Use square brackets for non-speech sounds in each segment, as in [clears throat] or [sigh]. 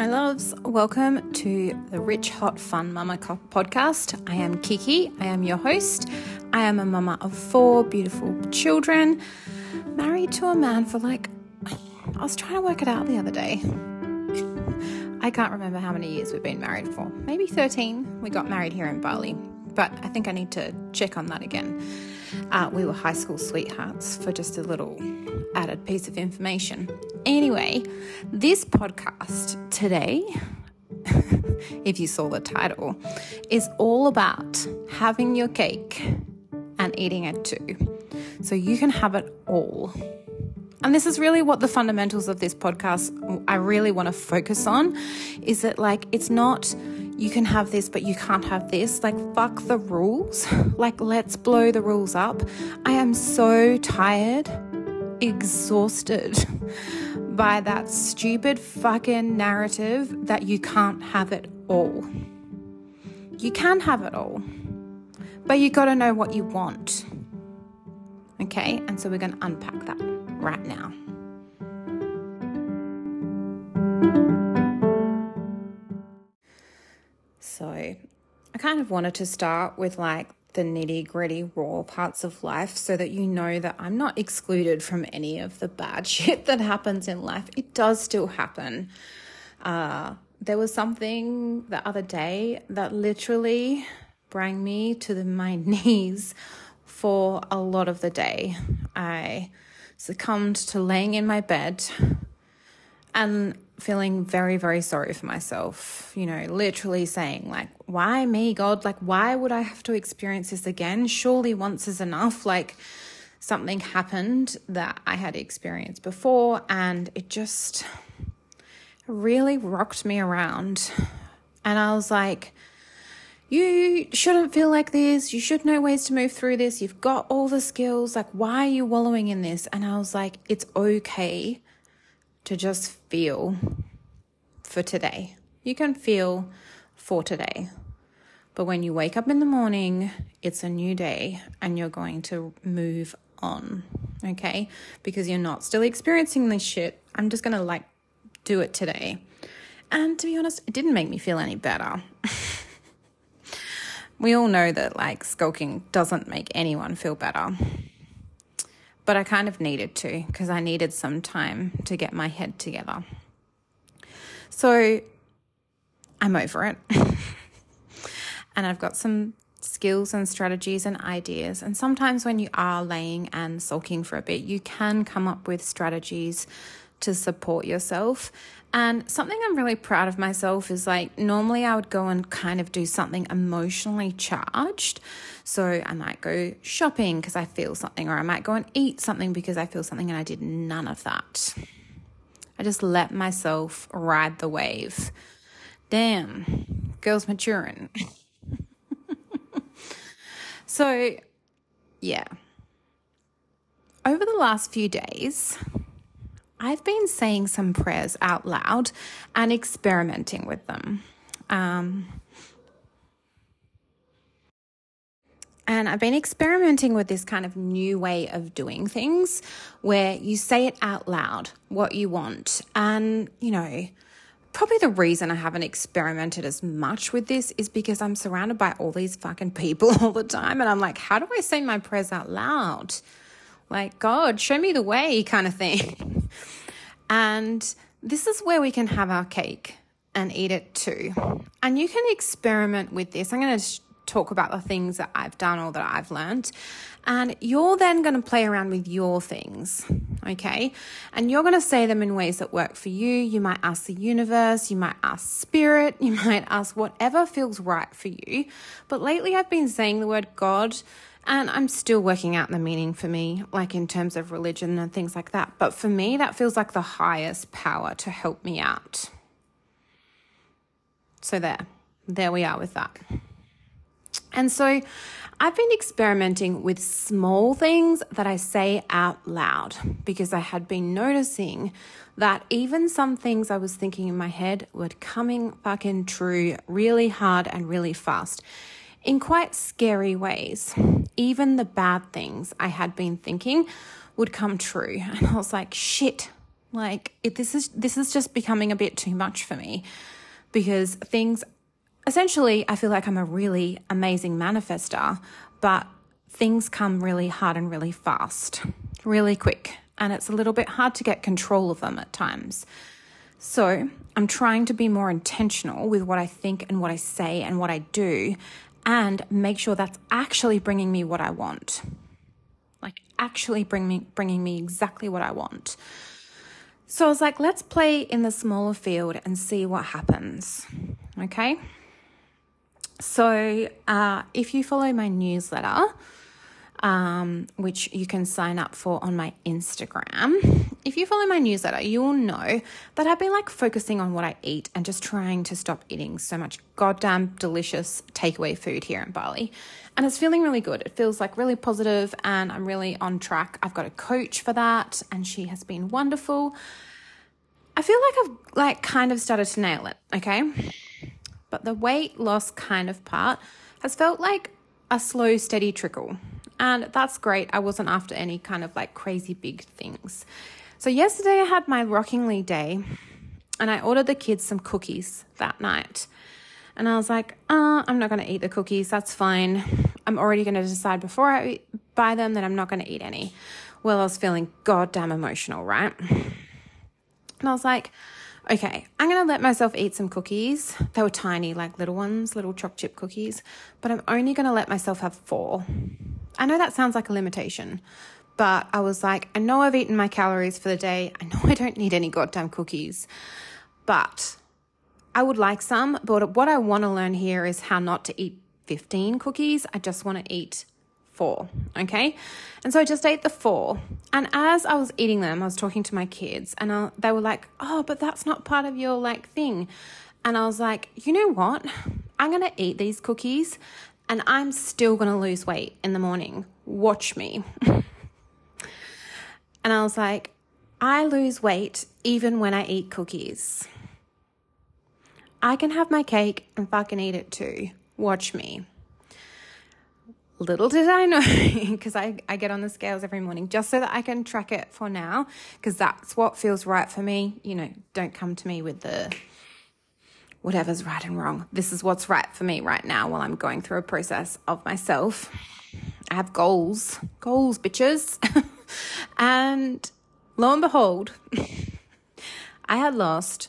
My loves, welcome to the Rich Hot Fun Mama podcast. I am Kiki, I am your host. I am a mama of four beautiful children, married to a man for like, I was trying to work it out the other day. I can't remember how many years we've been married for. Maybe 13. We got married here in Bali, but I think I need to check on that again. Uh, we were high school sweethearts for just a little added piece of information. Anyway, this podcast today, [laughs] if you saw the title, is all about having your cake and eating it too. So you can have it all. And this is really what the fundamentals of this podcast I really want to focus on is that like it's not you can have this but you can't have this. Like fuck the rules. [laughs] Like let's blow the rules up. I am so tired exhausted [laughs] by that stupid fucking narrative that you can't have it all. You can have it all but you got to know what you want. Okay and so we're to unpack that right now. So, I kind of wanted to start with like the nitty gritty raw parts of life so that you know that I'm not excluded from any of the bad [laughs] shit that happens in life. It does still happen. Uh, there was something the other day that literally brought me to the, my [laughs] knees for a lot of the day. I succumbed to laying in my bed and feeling very, very sorry for myself. You know, literally saying, like, why me, God? Like, why would I have to experience this again? Surely once is enough. Like, something happened that I had experienced before, and it just really rocked me around. And I was like, you shouldn't feel like this. You should know ways to move through this. You've got all the skills. Like, why are you wallowing in this? And I was like, it's okay to just feel for today. You can feel for today. But when you wake up in the morning, it's a new day and you're going to move on. Okay? Because you're not still experiencing this shit. I'm just to like do it today. And to be honest, it didn't make me feel any better. [laughs] we all know that like skulking doesn't make anyone feel better. But I kind of needed to because I needed some time to get my head together. So I'm over it. [laughs] and I've got some skills and strategies and ideas. And sometimes when you are laying and sulking for a bit, you can come up with strategies to support yourself. And something I'm really proud of myself is like normally I would go and kind of do something emotionally charged. So I might go shopping because I feel something, or I might go and eat something because I feel something, and I did none of that. I just let myself ride the wave. Damn, girl's maturing. [laughs] so, yeah. Over the last few days, I've been saying some prayers out loud and experimenting with them. Um, and I've been experimenting with this kind of new way of doing things where you say it out loud what you want. And, you know, probably the reason I haven't experimented as much with this is because I'm surrounded by all these fucking people [laughs] all the time. And I'm like, how do I say my prayers out loud? Like, God, show me the way kind of thing. [laughs] And this is where we can have our cake and eat it too. And you can experiment with this. I'm going to talk about the things that I've done or that I've learned. And you're then going to play around with your things, okay? And you're going to say them in ways that work for you. You might ask the universe, you might ask spirit, [laughs] you might ask whatever feels right for you. But lately I've been saying the word God and I'm still working out the meaning for me, like in terms of religion and things like that. But for me, that feels like the highest power to help me out. So there, there we are with that. And so I've been experimenting with small things that I say out loud because I had been noticing that even some things I was thinking in my head were coming fucking true really hard and really fast in quite scary ways. Even the bad things I had been thinking would come true. [laughs] And I was like, shit, Like it, this is this is just becoming a bit too much for me because things essentially I feel like I'm a really amazing manifester, but things come really hard and really fast, really quick, and it's a little bit hard to get control of them at times. So, I'm trying to be more intentional with what I think and what I say and what I do and make sure that's actually bringing me what I want. Like actually bring me bringing me exactly what I want. So I was like, let's play in the smaller field and see what happens. Okay. So uh, if you follow my newsletter, um, which you can sign up for on my Instagram. If you follow my newsletter, you will know that I've been like focusing on what I eat and just trying to stop eating so much goddamn delicious takeaway food here in Bali. And it's feeling really good. It feels like really positive and I'm really on track. I've got a coach for that and she has been wonderful. I feel like I've like kind of started to nail it, okay? But the weight loss kind of part has felt like a slow, steady trickle. And that's great. I wasn't after any kind of like crazy big things. So, yesterday I had my Rockingly day and I ordered the kids some cookies that night. And I was like, uh, I'm not going to eat the cookies. That's fine. I'm already going to decide before I buy them that I'm not going to eat any. Well, I was feeling goddamn emotional, right? And I was like, okay, I'm going to let myself eat some cookies. They were tiny, like little ones, little choc chip cookies, but I'm only going to let myself have four. I know that sounds like a limitation, but I was like, I know I've eaten my calories for the day. I know I don't need any goddamn cookies, but I would like some. But what I want to learn here is how not to eat 15 cookies. I just want to eat four. Okay. And so I just ate the four. And as I was eating them, I was talking to my kids and I, they were like, oh, but that's not part of your like thing. And I was like, you know what? I'm going to eat these cookies and I'm still going to lose weight in the morning. Watch me. [laughs] and I was like, I lose weight even when I eat cookies. I can have my cake and fucking eat it too. Watch me. Little did I know, [laughs] because I, I get on the scales every morning just so that I can track it for now, because that's what feels right for me. You know, don't come to me with the whatever's right and wrong. This is what's right for me right now while I'm going through a process of myself. I have goals, goals, bitches. [laughs] and lo and behold, [laughs] I had lost,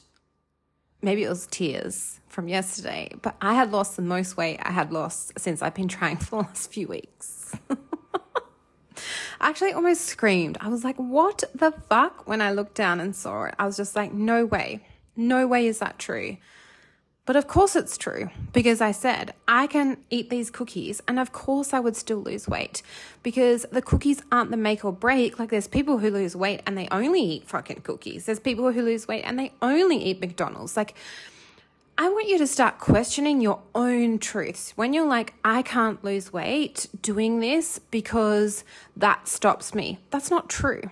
maybe it was tears from yesterday, but I had lost the most weight I had lost since I've been trying [laughs] for the last few weeks. I actually almost screamed. I was like, what the fuck? When I looked down and saw it, I was just like, no way. No way is that true. But of course it's true because I said I can eat these cookies and of course I would still lose weight because the cookies aren't the make or break. Like there's people who lose weight and they only eat fucking cookies. There's people who lose weight and they only eat McDonald's. Like I want you to start questioning your own truths. When you're like, I can't lose weight doing this because that stops me. That's not true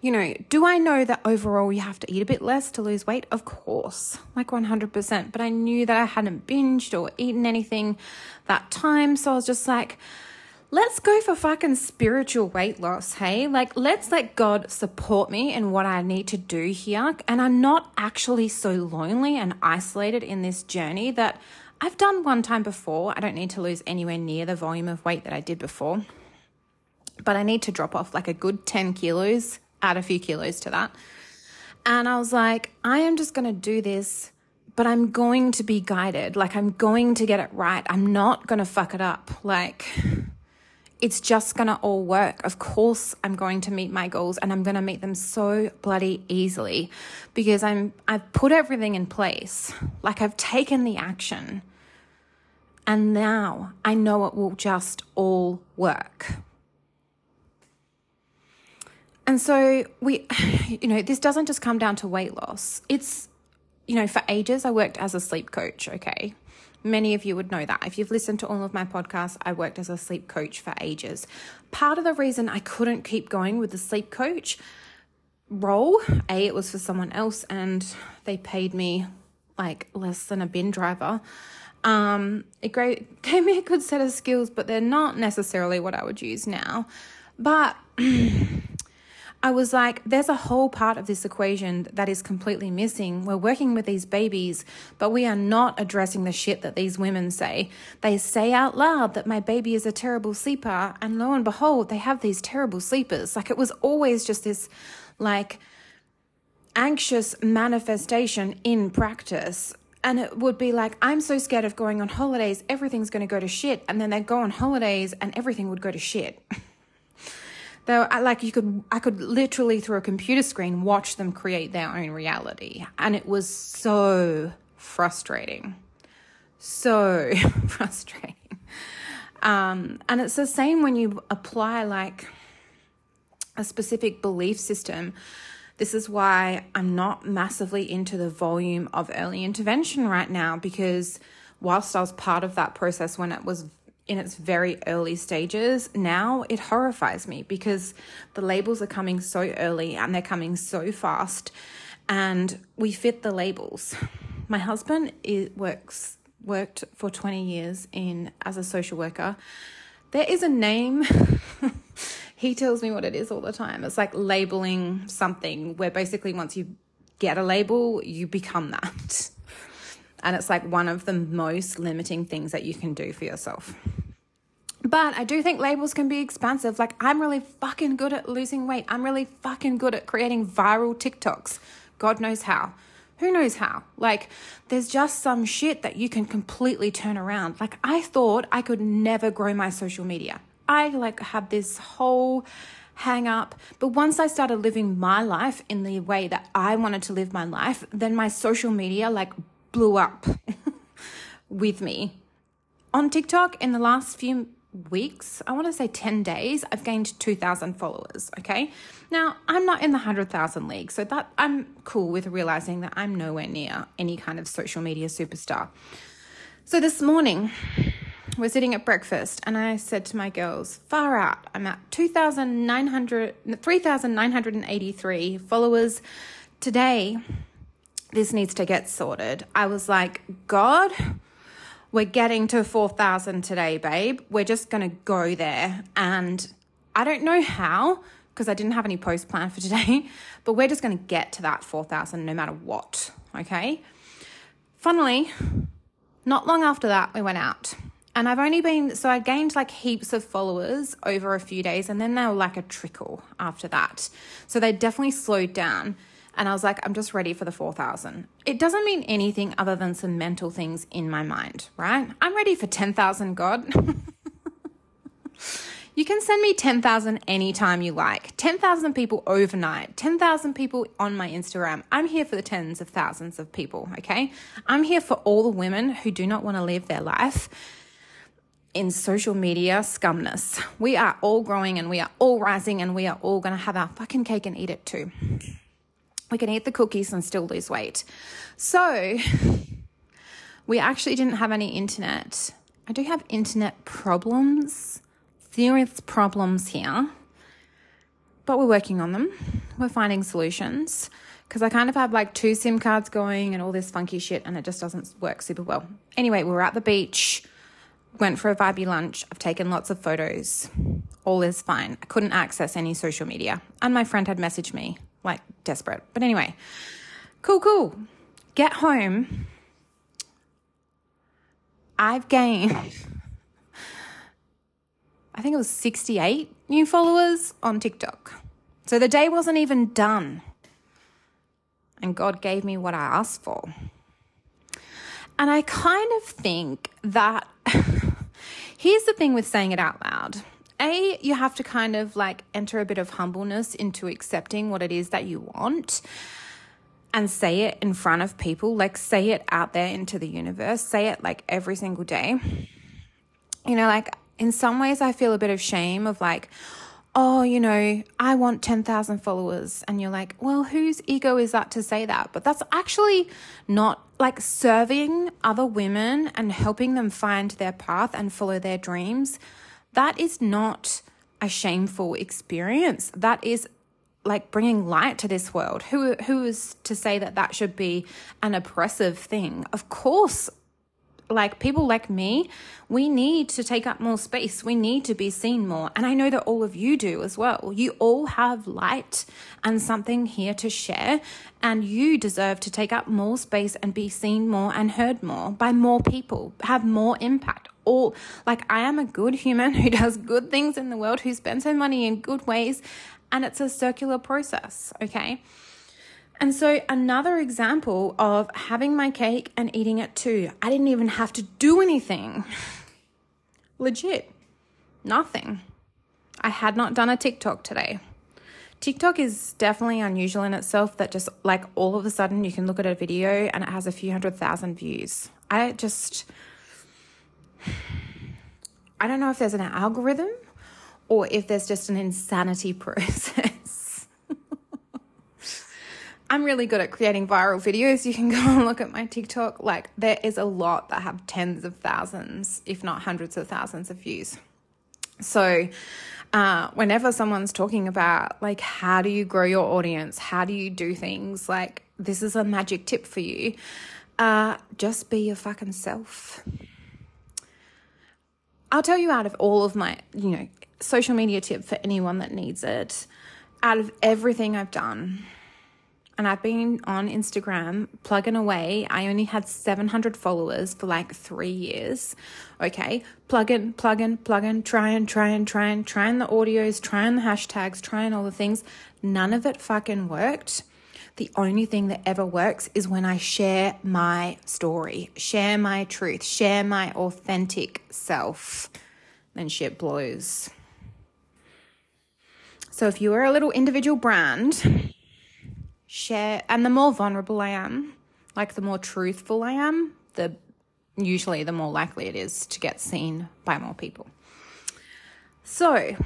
you know, do I know that overall you have to eat a bit less to lose weight? Of course, like 100%. But I knew that I hadn't binged or eaten anything that time. So I was just like, let's go for fucking spiritual weight loss, hey? Like, let's let God support me in what I need to do here. And I'm not actually so lonely and isolated in this journey that I've done one time before. I don't need to lose anywhere near the volume of weight that I did before. But I need to drop off like a good 10 kilos add a few kilos to that. And I was like, I am just going to do this, but I'm going to be guided. Like, I'm going to get it right. I'm not going to fuck it up. Like, it's just going to all work. Of course, I'm going to meet my goals and I'm going to meet them so bloody easily because I'm I've put everything in place. Like I've taken the action. And now I know it will just all work. And so we, [sighs] you know, this doesn't just come down to weight loss. It's, you know, for ages I worked as a sleep coach, okay? Many of you would know that. If you've listened to all of my podcasts, I worked as a sleep coach for ages. Part of the reason I couldn't keep going with the sleep coach role, A, it was for someone else and they paid me like less than a bin driver. Um, it great, [laughs] gave me a good set of skills, but they're not necessarily what I would use now. But [clears throat] I was like, there's a whole part of this equation that is completely missing. We're working with these babies, but we are not addressing the shit that these women say. They say out loud that my baby is a terrible sleeper, and lo and behold, they have these terrible sleepers. Like it was always just this, like, anxious manifestation in practice. And it would be like, I'm so scared of going on holidays, everything's going to go to shit. And then they'd go on holidays and everything would go to shit. [laughs] though like you could i could literally through a computer screen watch them create their own reality. And it was so frustrating. So [laughs] frustrating. Um, and it's the same when you apply like a specific belief system. This is why i'm not massively into the volume of early intervention right now because whilst i was part of that process when it was in its very early stages, now it horrifies me because the labels are coming so early and they're coming so fast and we fit the labels. My husband is, works worked for 20 years in as a social worker. There is a name. [laughs] he tells me what it is all the time. It's like labeling something where basically once you get a label, you become that. [laughs] And it's like one of the most limiting things that you can do for yourself. But I do think labels can be expansive. Like, I'm really fucking good at losing weight. I'm really fucking good at creating viral TikToks. God knows how. Who knows how? Like, there's just some shit that you can completely turn around. Like, I thought I could never grow my social media. I like had this whole hang up. But once I started living my life in the way that I wanted to live my life, then my social media like blew up [laughs] with me. On TikTok in the last few weeks, I want to say 10 days, I've gained 2,000 followers. Okay. Now, I'm not in the 100,000 league, so that I'm cool with realizing that I'm nowhere near any kind of social media superstar. So this morning, we're sitting at breakfast, and I said to my girls, far out, I'm at 2,900, 3,983 followers today. This needs to get sorted. I was like, God, we're getting to 4,000 today, babe. We're just going to go there. And I don't know how because I didn't have any post plan for today, [laughs] but we're just going to get to that 4,000 no matter what. Okay. Funnily, not long after that, we went out. And I've only been, so I gained like heaps of followers over a few days, and then they were like a trickle after that. So they definitely slowed down. And I was like, I'm just ready for the 4,000. It doesn't mean anything other than some mental things in my mind, right? I'm ready for 10,000, God. [laughs] you can send me 10,000 anytime you like. 10,000 people overnight, 10,000 people on my Instagram. I'm here for the tens of thousands of people, okay? I'm here for all the women who do not want to live their life in social media scumness. We are all growing and we are all rising and we are all going to have our fucking cake and eat it too we can eat the cookies and still lose weight. So we actually didn't have any internet. I do have internet problems, serious problems here, but we're working on them. We're finding solutions because I kind of have like two SIM cards going and all this funky shit, and it just doesn't work super well. Anyway, we were at the beach, went for a vibey lunch. I've taken lots of photos. All is fine. I couldn't access any social media, and my friend had messaged me like desperate. But anyway, cool, cool. Get home. I've gained, [laughs] I think it was 68 new followers on TikTok. So the day wasn't even done. And God gave me what I asked for. And I kind of think that [laughs] here's the thing with saying it out loud. A, you have to kind of like enter a bit of humbleness into accepting what it is that you want and say it in front of people, like say it out there into the universe, say it like every single day. You know, like in some ways, I feel a bit of shame of like, oh, you know, I want 10,000 followers. And you're like, well, whose ego is that to say that? But that's actually not like serving other women and helping them find their path and follow their dreams that is not a shameful experience. That is like bringing light to this world. Who who is to say that that should be an oppressive thing? Of course, like people like me, we need to take up more space. We need to be seen more. And I know that all of you do as well. You all have light and something here to share. And you deserve to take up more space and be seen more and heard more by more people, have more impact. All like I am a good human [laughs] who does good things in the world, who spends her money in good ways. And it's a circular process. Okay. And so, another example of having my cake and eating it too. I didn't even have to do anything. [laughs] Legit. Nothing. I had not done a TikTok today. TikTok is definitely unusual in itself that just like all of a sudden you can look at a video and it has a few hundred thousand views. I just, [sighs] I don't know if there's an algorithm or if there's just an insanity [laughs] process. I'm really good at creating viral videos. You can [laughs] go and look at my TikTok. Like, there is a lot that have tens of thousands, if not hundreds of thousands of views. So, uh, whenever someone's talking about, like, how do you grow your audience? How do you do things? Like, this is a magic tip for you. Uh, just be your fucking self. I'll tell you out of all of my, you know, social media tip for anyone that needs it. Out of everything I've done, and I've been on Instagram plugging away. I only had 700 followers for like three years. Okay, plugging, plugging, plugging, trying, trying, trying, trying the audios, trying the hashtags, trying all the things. None of it fucking worked. The only thing that ever works is when I share my story, share my truth, share my authentic self. Then shit blows. So if you are a little individual brand, share and the more vulnerable I am, like the more truthful I am, the usually the more likely it is to get seen by more people. So,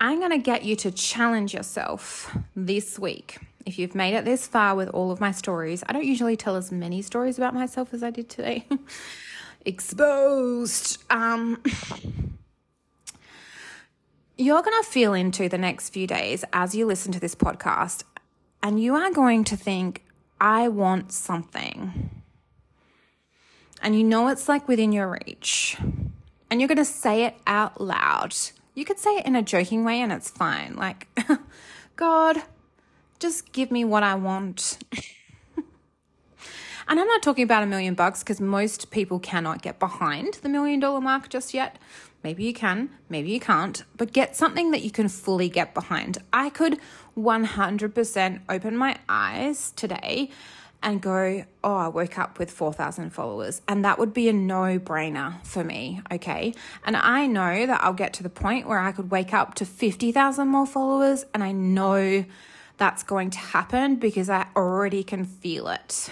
I'm going to get you to challenge yourself this week. If you've made it this far with all of my stories, I don't usually tell as many stories about myself as I did today. [laughs] Exposed. Um [laughs] you're going to feel into the next few days as you listen to this podcast, and you are going to think, I want something. And you know it's like within your reach. And you're going to say it out loud. You could say it in a joking way, and it's fine. Like, [laughs] God, just give me what I want. [laughs] And I'm not talking about a million bucks because most people cannot get behind the million dollar mark just yet. Maybe you can, maybe you can't, but get something that you can fully get behind. I could 100% open my eyes today and go, oh, I woke up with 4,000 followers. And that would be a no brainer for me. Okay. And I know that I'll get to the point where I could wake up to 50,000 more followers. And I know that's going to happen because I already can feel it.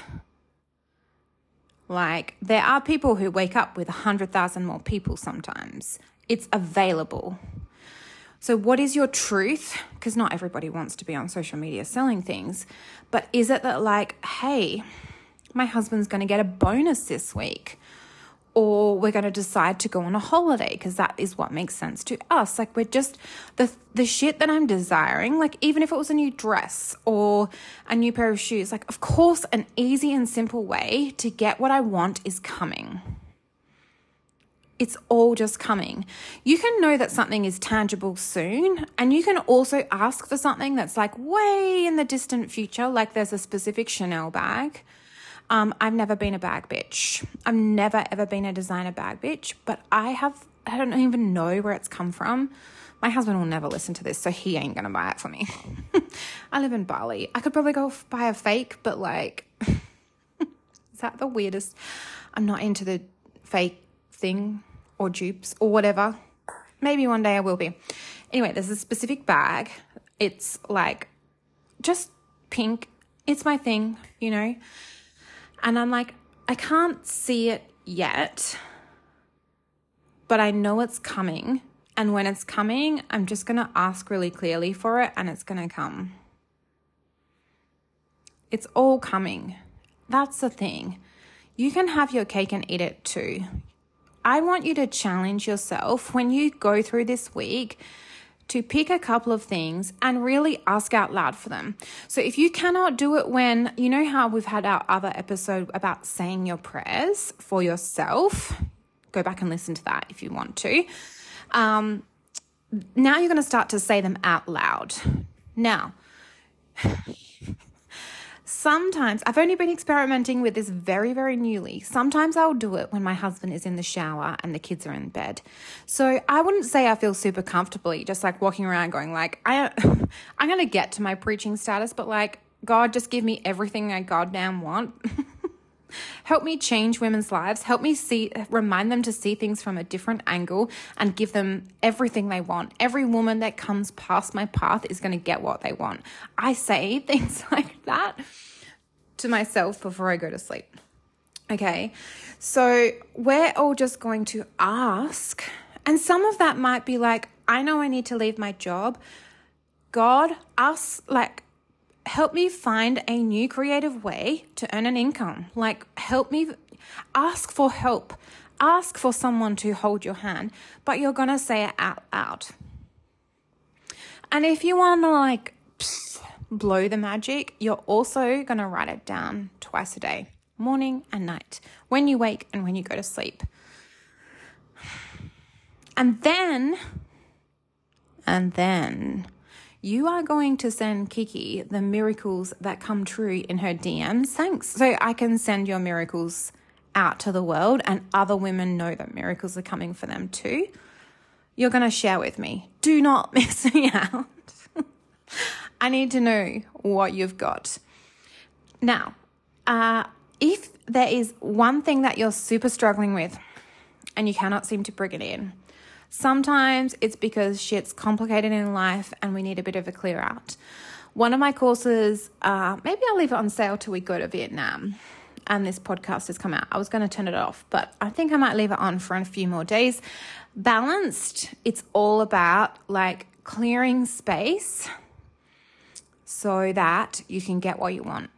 Like, there are people who wake up with 100,000 more people sometimes. It's available. So, what is your truth? Because not everybody wants to be on social media selling things, but is it that, like, hey, my husband's going to get a bonus this week? Or we're going to decide to go on a holiday because that is what makes sense to us. Like we're just the the shit that i'm desiring like even if it was a new dress or a new pair of shoes like of course an easy and simple way to get what i want is coming. It's all just coming. You can know that something is tangible soon, and you can also ask for something that's like way in the distant future, like there's a specific Chanel bag um, I've never been a bag bitch. I've never ever been a designer bag bitch, but I have, I don't even know where it's come from. My husband will never listen to this, so he ain't gonna buy it for me. [laughs] I live in Bali. I could probably go buy a fake, but like, [laughs] is that the weirdest? I'm not into the fake thing or dupes or whatever. Maybe one day I will be. Anyway, there's a specific bag. It's like just pink. It's my thing, you know. And I'm like, I can't see it yet, but I know it's coming. And when it's coming, I'm just going to ask really clearly for it and it's going to come. It's all coming. That's the thing. You can have your cake and eat it too. I want you to challenge yourself when you go through this week to pick a couple of things and really ask out loud for them. So if you cannot do it when, you know how we've had our other episode about saying your prayers for yourself, go back and listen to that if you want to. Um, now you're going to start to say them out loud. Now, Sometimes I've only been experimenting with this very, very newly. Sometimes I'll do it when my husband is in the shower and the kids are in bed. So I wouldn't say I feel super comfortably just like walking around going like I [laughs] I'm going to get to my preaching status, but like God just give me everything I goddamn want. [laughs] Help me change women's lives. Help me see, remind them to see things from a different angle and give them everything they want. Every woman that comes past my path is going to get what they want. I say [laughs] things like that to myself before I go to sleep. Okay. So we're all just going to ask. And some of that might be like, I know I need to leave my job. God, us, like, help me find a new creative way to earn an income. Like, help me ask for help. Ask for someone to hold your hand, but you're to say it out loud. And if you want to, like, psst, blow the magic, you're also to write it down twice a day morning and night, when you wake and when you go to sleep. And then, and then, you are going to send Kiki the miracles that come true in her DMs. Thanks. So I can send your miracles out to the world and other women know that miracles are coming for them too. You're going to share with me. Do not [laughs] miss me out. [laughs] I need to know what you've got. Now, uh, if there is one thing that you're super struggling with and you cannot seem to bring it in, Sometimes it's because shit's complicated in life and we need a bit of a clear out. One of my courses, uh, maybe I'll leave it on sale till we go to Vietnam and this podcast has come out. I was going to turn it off, but I think I might leave it on for a few more days. Balanced, it's all about like clearing space so that you can get what you want.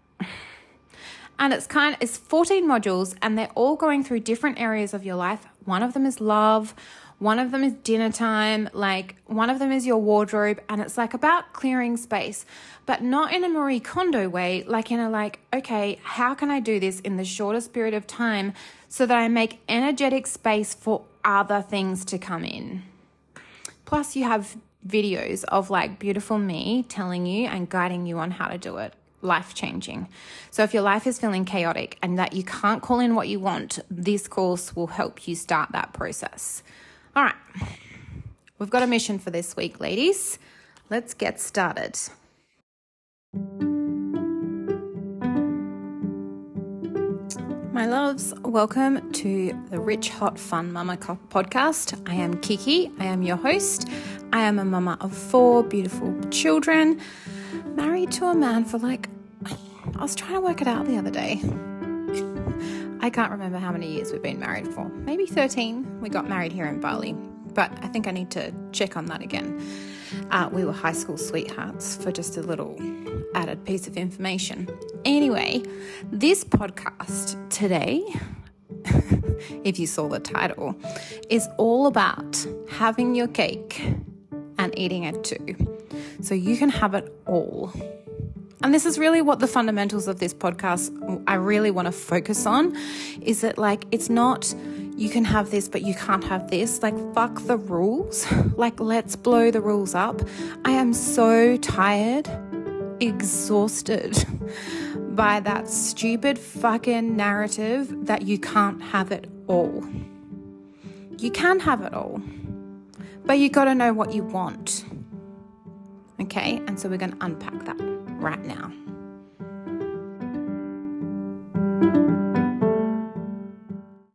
And it's kind of, it's 14 modules and they're all going through different areas of your life. One of them is love, one of them is dinner time, like one of them is your wardrobe, and it's like about clearing space, but not in a Marie Kondo way, like in a like, okay, how can I do this in the shortest period of time so that I make energetic space for other things to come in? Plus, you have videos of like beautiful me telling you and guiding you on how to do it life changing. So, if your life is feeling chaotic and that you can't call in what you want, this course will help you start that process. All right, we've got a mission for this week, ladies. Let's get started. My loves, welcome to the Rich Hot Fun Mama podcast. I am Kiki. I am your host. I am a mama of four beautiful children, married to a man for like, I was trying to work it out the other day. I can't remember how many years we've been married for. Maybe 13. We got married here in Bali, but I think I need to check on that again. Uh, we were high school sweethearts for just a little added piece of information. Anyway, this podcast today, [laughs] if you saw the title, is all about having your cake and eating it too. So you can have it all. And this is really what the fundamentals of this podcast I really want to focus on is that like it's not you can have this but you can't have this. Like fuck the rules. [laughs] Like let's blow the rules up. I am so tired, exhausted [laughs] by that stupid fucking narrative that you can't have it all. You can have it all. But you got to know what you want. Okay? And so we're going to unpack that right now.